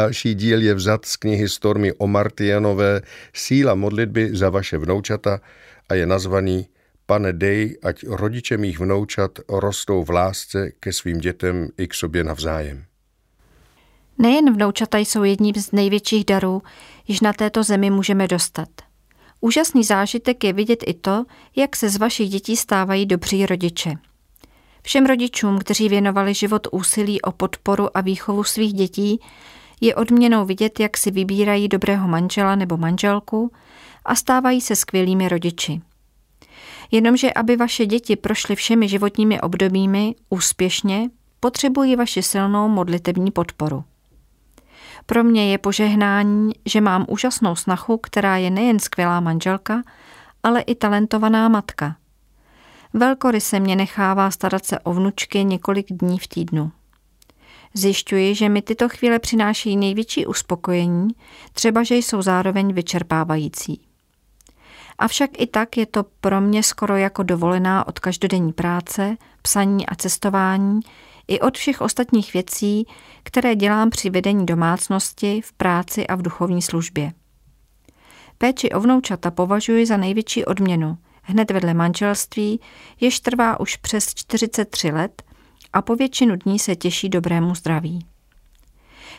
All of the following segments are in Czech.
Další díl je vzat z knihy Stormy Omartianové Síla modlitby za vaše vnoučata a je nazvaný Pane dej, ať rodiče mých vnoučat rostou v lásce ke svým dětem i k sobě navzájem. Nejen vnoučata jsou jedním z největších darů, již na této zemi můžeme dostat. Úžasný zážitek je vidět i to, jak se z vašich dětí stávají dobří rodiče. Všem rodičům, kteří věnovali život úsilí o podporu a výchovu svých dětí, je odměnou vidět, jak si vybírají dobrého manžela nebo manželku a stávají se skvělými rodiči. Jenomže aby vaše děti prošly všemi životními obdobími úspěšně, potřebují vaši silnou modlitební podporu. Pro mě je požehnání, že mám úžasnou snachu, která je nejen skvělá manželka, ale i talentovaná matka. Velkory se mě nechává starat se o vnučky několik dní v týdnu. Zjišťuji, že mi tyto chvíle přinášejí největší uspokojení, třeba že jsou zároveň vyčerpávající. Avšak i tak je to pro mě skoro jako dovolená od každodenní práce, psaní a cestování, i od všech ostatních věcí, které dělám při vedení domácnosti, v práci a v duchovní službě. Péči o vnoučata považuji za největší odměnu, hned vedle manželství, jež trvá už přes 43 let a po většinu dní se těší dobrému zdraví.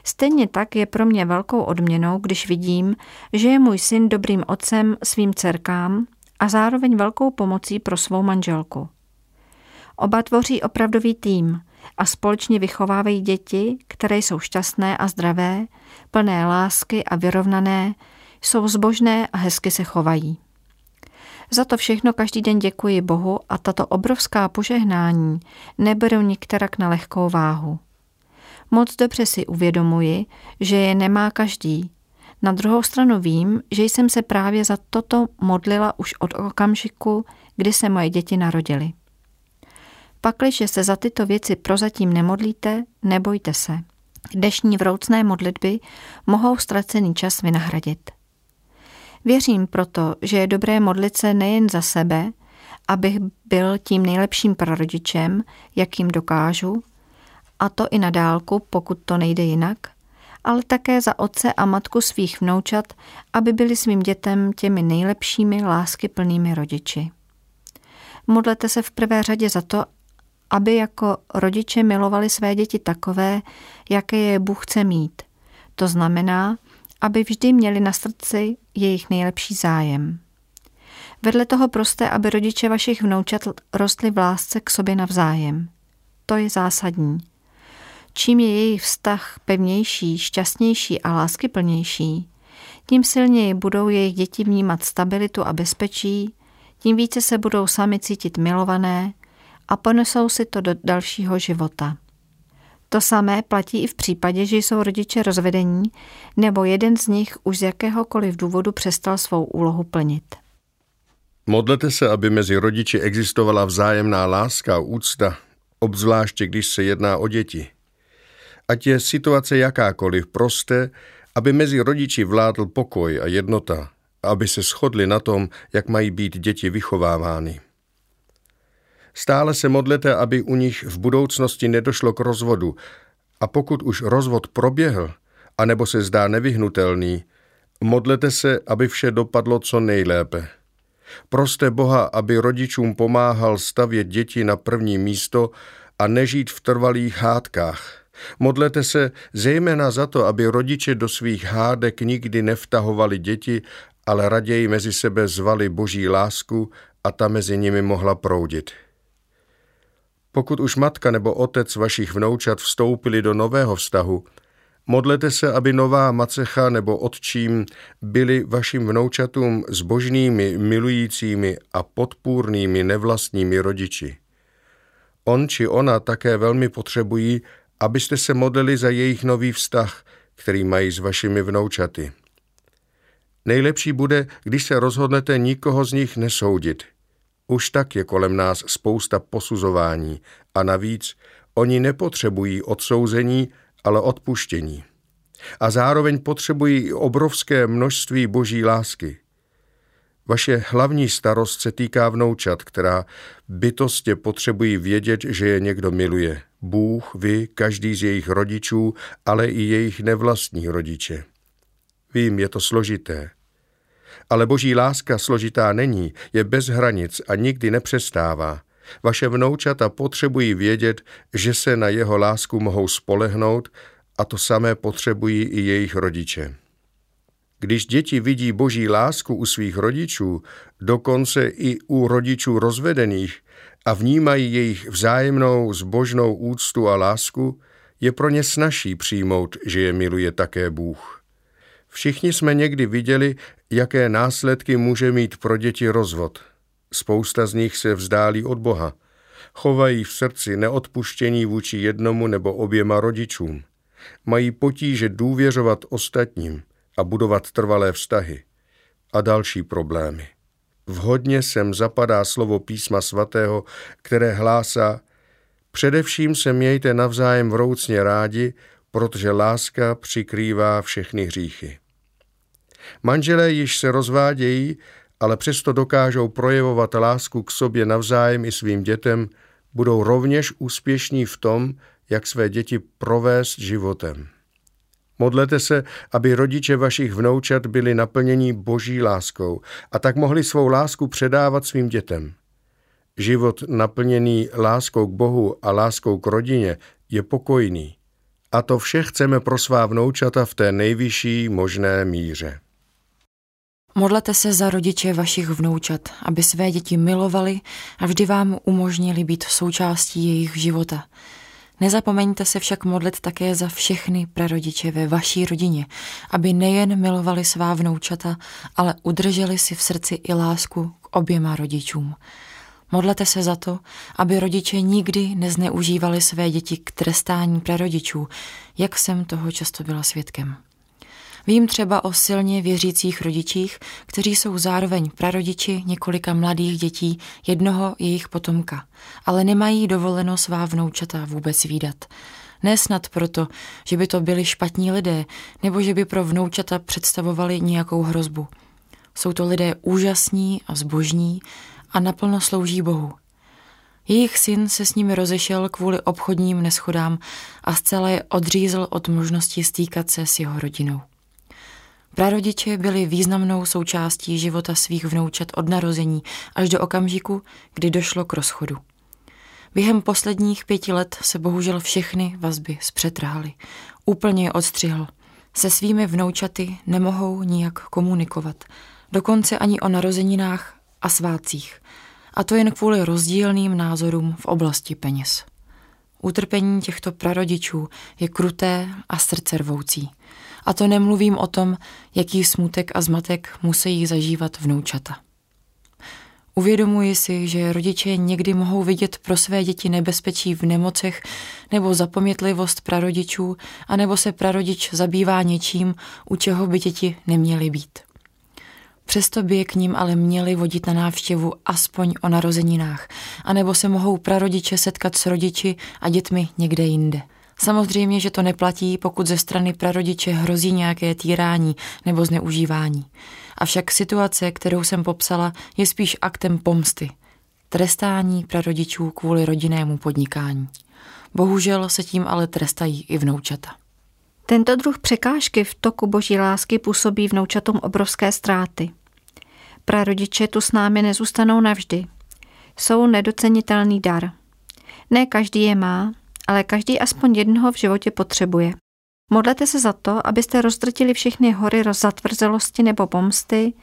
Stejně tak je pro mě velkou odměnou, když vidím, že je můj syn dobrým otcem svým dcerkám a zároveň velkou pomocí pro svou manželku. Oba tvoří opravdový tým a společně vychovávají děti, které jsou šťastné a zdravé, plné lásky a vyrovnané, jsou zbožné a hezky se chovají. Za to všechno každý den děkuji Bohu a tato obrovská požehnání neberu nikterak na lehkou váhu. Moc dobře si uvědomuji, že je nemá každý. Na druhou stranu vím, že jsem se právě za toto modlila už od okamžiku, kdy se moje děti narodily. Pakliže se za tyto věci prozatím nemodlíte, nebojte se. Dnešní vroucné modlitby mohou ztracený čas vynahradit. Věřím proto, že je dobré modlit se nejen za sebe, abych byl tím nejlepším prarodičem, jakým dokážu, a to i na dálku, pokud to nejde jinak, ale také za otce a matku svých vnoučat, aby byli svým dětem těmi nejlepšími láskyplnými rodiči. Modlete se v prvé řadě za to, aby jako rodiče milovali své děti takové, jaké je Bůh chce mít. To znamená, aby vždy měli na srdci jejich nejlepší zájem. Vedle toho prosté, aby rodiče vašich vnoučat rostli v lásce k sobě navzájem. To je zásadní. Čím je jejich vztah pevnější, šťastnější a láskyplnější, tím silněji budou jejich děti vnímat stabilitu a bezpečí, tím více se budou sami cítit milované a ponesou si to do dalšího života. To samé platí i v případě, že jsou rodiče rozvedení nebo jeden z nich už z jakéhokoliv důvodu přestal svou úlohu plnit. Modlete se, aby mezi rodiči existovala vzájemná láska a úcta, obzvláště když se jedná o děti. Ať je situace jakákoliv prosté, aby mezi rodiči vládl pokoj a jednota, aby se shodli na tom, jak mají být děti vychovávány. Stále se modlete, aby u nich v budoucnosti nedošlo k rozvodu a pokud už rozvod proběhl, anebo se zdá nevyhnutelný, modlete se, aby vše dopadlo co nejlépe. Proste Boha, aby rodičům pomáhal stavět děti na první místo a nežít v trvalých hádkách. Modlete se zejména za to, aby rodiče do svých hádek nikdy nevtahovali děti, ale raději mezi sebe zvali boží lásku a ta mezi nimi mohla proudit. Pokud už matka nebo otec vašich vnoučat vstoupili do nového vztahu, modlete se, aby nová macecha nebo otčím byli vašim vnoučatům zbožnými, milujícími a podpůrnými nevlastními rodiči. On či ona také velmi potřebují, abyste se modlili za jejich nový vztah, který mají s vašimi vnoučaty. Nejlepší bude, když se rozhodnete nikoho z nich nesoudit – už tak je kolem nás spousta posuzování a navíc oni nepotřebují odsouzení, ale odpuštění. A zároveň potřebují obrovské množství boží lásky. Vaše hlavní starost se týká vnoučat, která bytostě potřebují vědět, že je někdo miluje. Bůh, vy, každý z jejich rodičů, ale i jejich nevlastní rodiče. Vím, je to složité. Ale boží láska složitá není, je bez hranic a nikdy nepřestává. Vaše vnoučata potřebují vědět, že se na jeho lásku mohou spolehnout a to samé potřebují i jejich rodiče. Když děti vidí boží lásku u svých rodičů, dokonce i u rodičů rozvedených, a vnímají jejich vzájemnou zbožnou úctu a lásku, je pro ně snaží přijmout, že je miluje také Bůh. Všichni jsme někdy viděli, jaké následky může mít pro děti rozvod. Spousta z nich se vzdálí od Boha. Chovají v srdci neodpuštění vůči jednomu nebo oběma rodičům. Mají potíže důvěřovat ostatním a budovat trvalé vztahy. A další problémy. Vhodně sem zapadá slovo písma svatého, které hlásá Především se mějte navzájem vroucně rádi, protože láska přikrývá všechny hříchy. Manželé již se rozvádějí, ale přesto dokážou projevovat lásku k sobě navzájem i svým dětem, budou rovněž úspěšní v tom, jak své děti provést životem. Modlete se, aby rodiče vašich vnoučat byli naplněni boží láskou a tak mohli svou lásku předávat svým dětem. Život naplněný láskou k Bohu a láskou k rodině je pokojný. A to vše chceme pro svá vnoučata v té nejvyšší možné míře. Modlete se za rodiče vašich vnoučat, aby své děti milovali a vždy vám umožnili být součástí jejich života. Nezapomeňte se však modlit také za všechny prarodiče ve vaší rodině, aby nejen milovali svá vnoučata, ale udrželi si v srdci i lásku k oběma rodičům. Modlete se za to, aby rodiče nikdy nezneužívali své děti k trestání prarodičů, jak jsem toho často byla svědkem. Vím třeba o silně věřících rodičích, kteří jsou zároveň prarodiči několika mladých dětí jednoho jejich potomka, ale nemají dovoleno svá vnoučata vůbec výdat. Nesnad proto, že by to byli špatní lidé, nebo že by pro vnoučata představovali nějakou hrozbu. Jsou to lidé úžasní a zbožní a naplno slouží Bohu. Jejich syn se s nimi rozešel kvůli obchodním neschodám a zcela je odřízl od možnosti stýkat se s jeho rodinou. Prarodiče byli významnou součástí života svých vnoučat od narození až do okamžiku, kdy došlo k rozchodu. Během posledních pěti let se bohužel všechny vazby zpřetrhaly. Úplně je odstřihl. Se svými vnoučaty nemohou nijak komunikovat. Dokonce ani o narozeninách a svácích. A to jen kvůli rozdílným názorům v oblasti peněz. Utrpení těchto prarodičů je kruté a srdcervoucí. A to nemluvím o tom, jaký smutek a zmatek musí zažívat vnoučata. Uvědomuji si, že rodiče někdy mohou vidět pro své děti nebezpečí v nemocech nebo zapomnětlivost prarodičů, anebo se prarodič zabývá něčím, u čeho by děti neměly být. Přesto by je k ním ale měli vodit na návštěvu aspoň o narozeninách, anebo se mohou prarodiče setkat s rodiči a dětmi někde jinde. Samozřejmě, že to neplatí, pokud ze strany prarodiče hrozí nějaké týrání nebo zneužívání. Avšak situace, kterou jsem popsala, je spíš aktem pomsty. Trestání prarodičů kvůli rodinnému podnikání. Bohužel se tím ale trestají i vnoučata. Tento druh překážky v toku boží lásky působí vnoučatům obrovské ztráty. Prarodiče tu s námi nezůstanou navždy. Jsou nedocenitelný dar. Ne každý je má, ale každý aspoň jednoho v životě potřebuje. Modlete se za to, abyste rozdrtili všechny hory rozatvrzelosti nebo pomsty,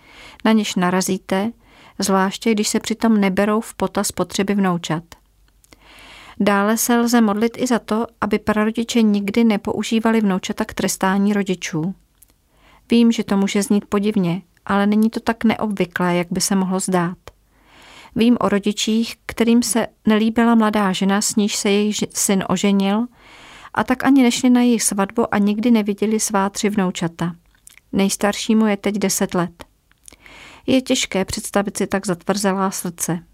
na něž narazíte, zvláště když se přitom neberou v potaz potřeby vnoučat. Dále se lze modlit i za to, aby prarodiče nikdy nepoužívali vnoučata k trestání rodičů. Vím, že to může znít podivně, ale není to tak neobvyklé, jak by se mohlo zdát. Vím o rodičích, kterým se nelíbila mladá žena, s níž se jejich syn oženil, a tak ani nešli na jejich svatbu a nikdy neviděli svá tři vnoučata. Nejstaršímu je teď deset let. Je těžké představit si tak zatvrzelá srdce.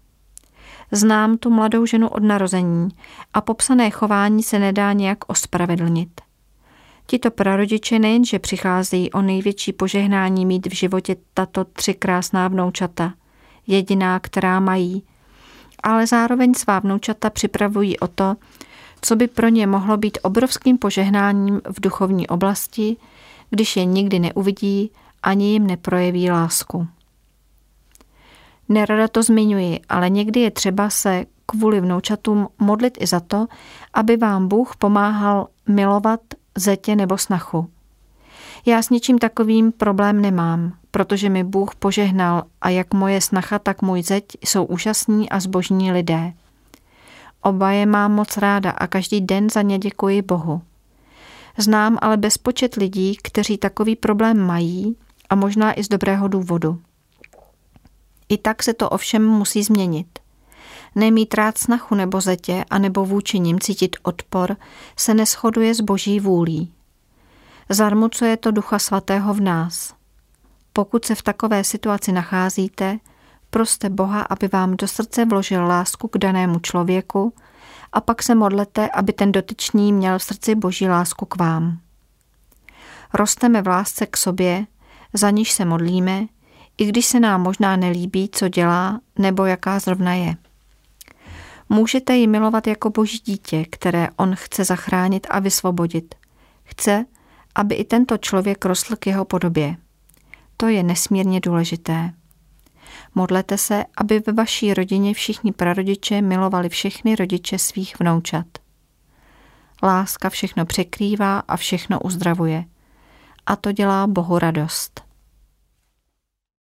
Znám tu mladou ženu od narození a popsané chování se nedá nějak ospravedlnit. Tito prarodiče nejenže přicházejí o největší požehnání mít v životě tato tři krásná vnoučata, jediná, která mají, ale zároveň svá vnoučata připravují o to, co by pro ně mohlo být obrovským požehnáním v duchovní oblasti, když je nikdy neuvidí ani jim neprojeví lásku. Nerada to zmiňuji, ale někdy je třeba se kvůli vnoučatům modlit i za to, aby vám Bůh pomáhal milovat zetě nebo snachu. Já s ničím takovým problém nemám, protože mi Bůh požehnal a jak moje snacha, tak můj zeď jsou úžasní a zbožní lidé. Oba je mám moc ráda a každý den za ně děkuji Bohu. Znám ale bezpočet lidí, kteří takový problém mají a možná i z dobrého důvodu. I tak se to ovšem musí změnit. Nemít rád snachu nebo zetě a nebo vůči nim cítit odpor se neschoduje s boží vůlí. Zarmucuje to ducha svatého v nás. Pokud se v takové situaci nacházíte, proste Boha, aby vám do srdce vložil lásku k danému člověku a pak se modlete, aby ten dotyčný měl v srdci boží lásku k vám. Rosteme v lásce k sobě, za níž se modlíme, i když se nám možná nelíbí, co dělá nebo jaká zrovna je. Můžete ji milovat jako boží dítě, které on chce zachránit a vysvobodit. Chce, aby i tento člověk rostl k jeho podobě. To je nesmírně důležité. Modlete se, aby ve vaší rodině všichni prarodiče milovali všechny rodiče svých vnoučat. Láska všechno překrývá a všechno uzdravuje. A to dělá Bohu radost.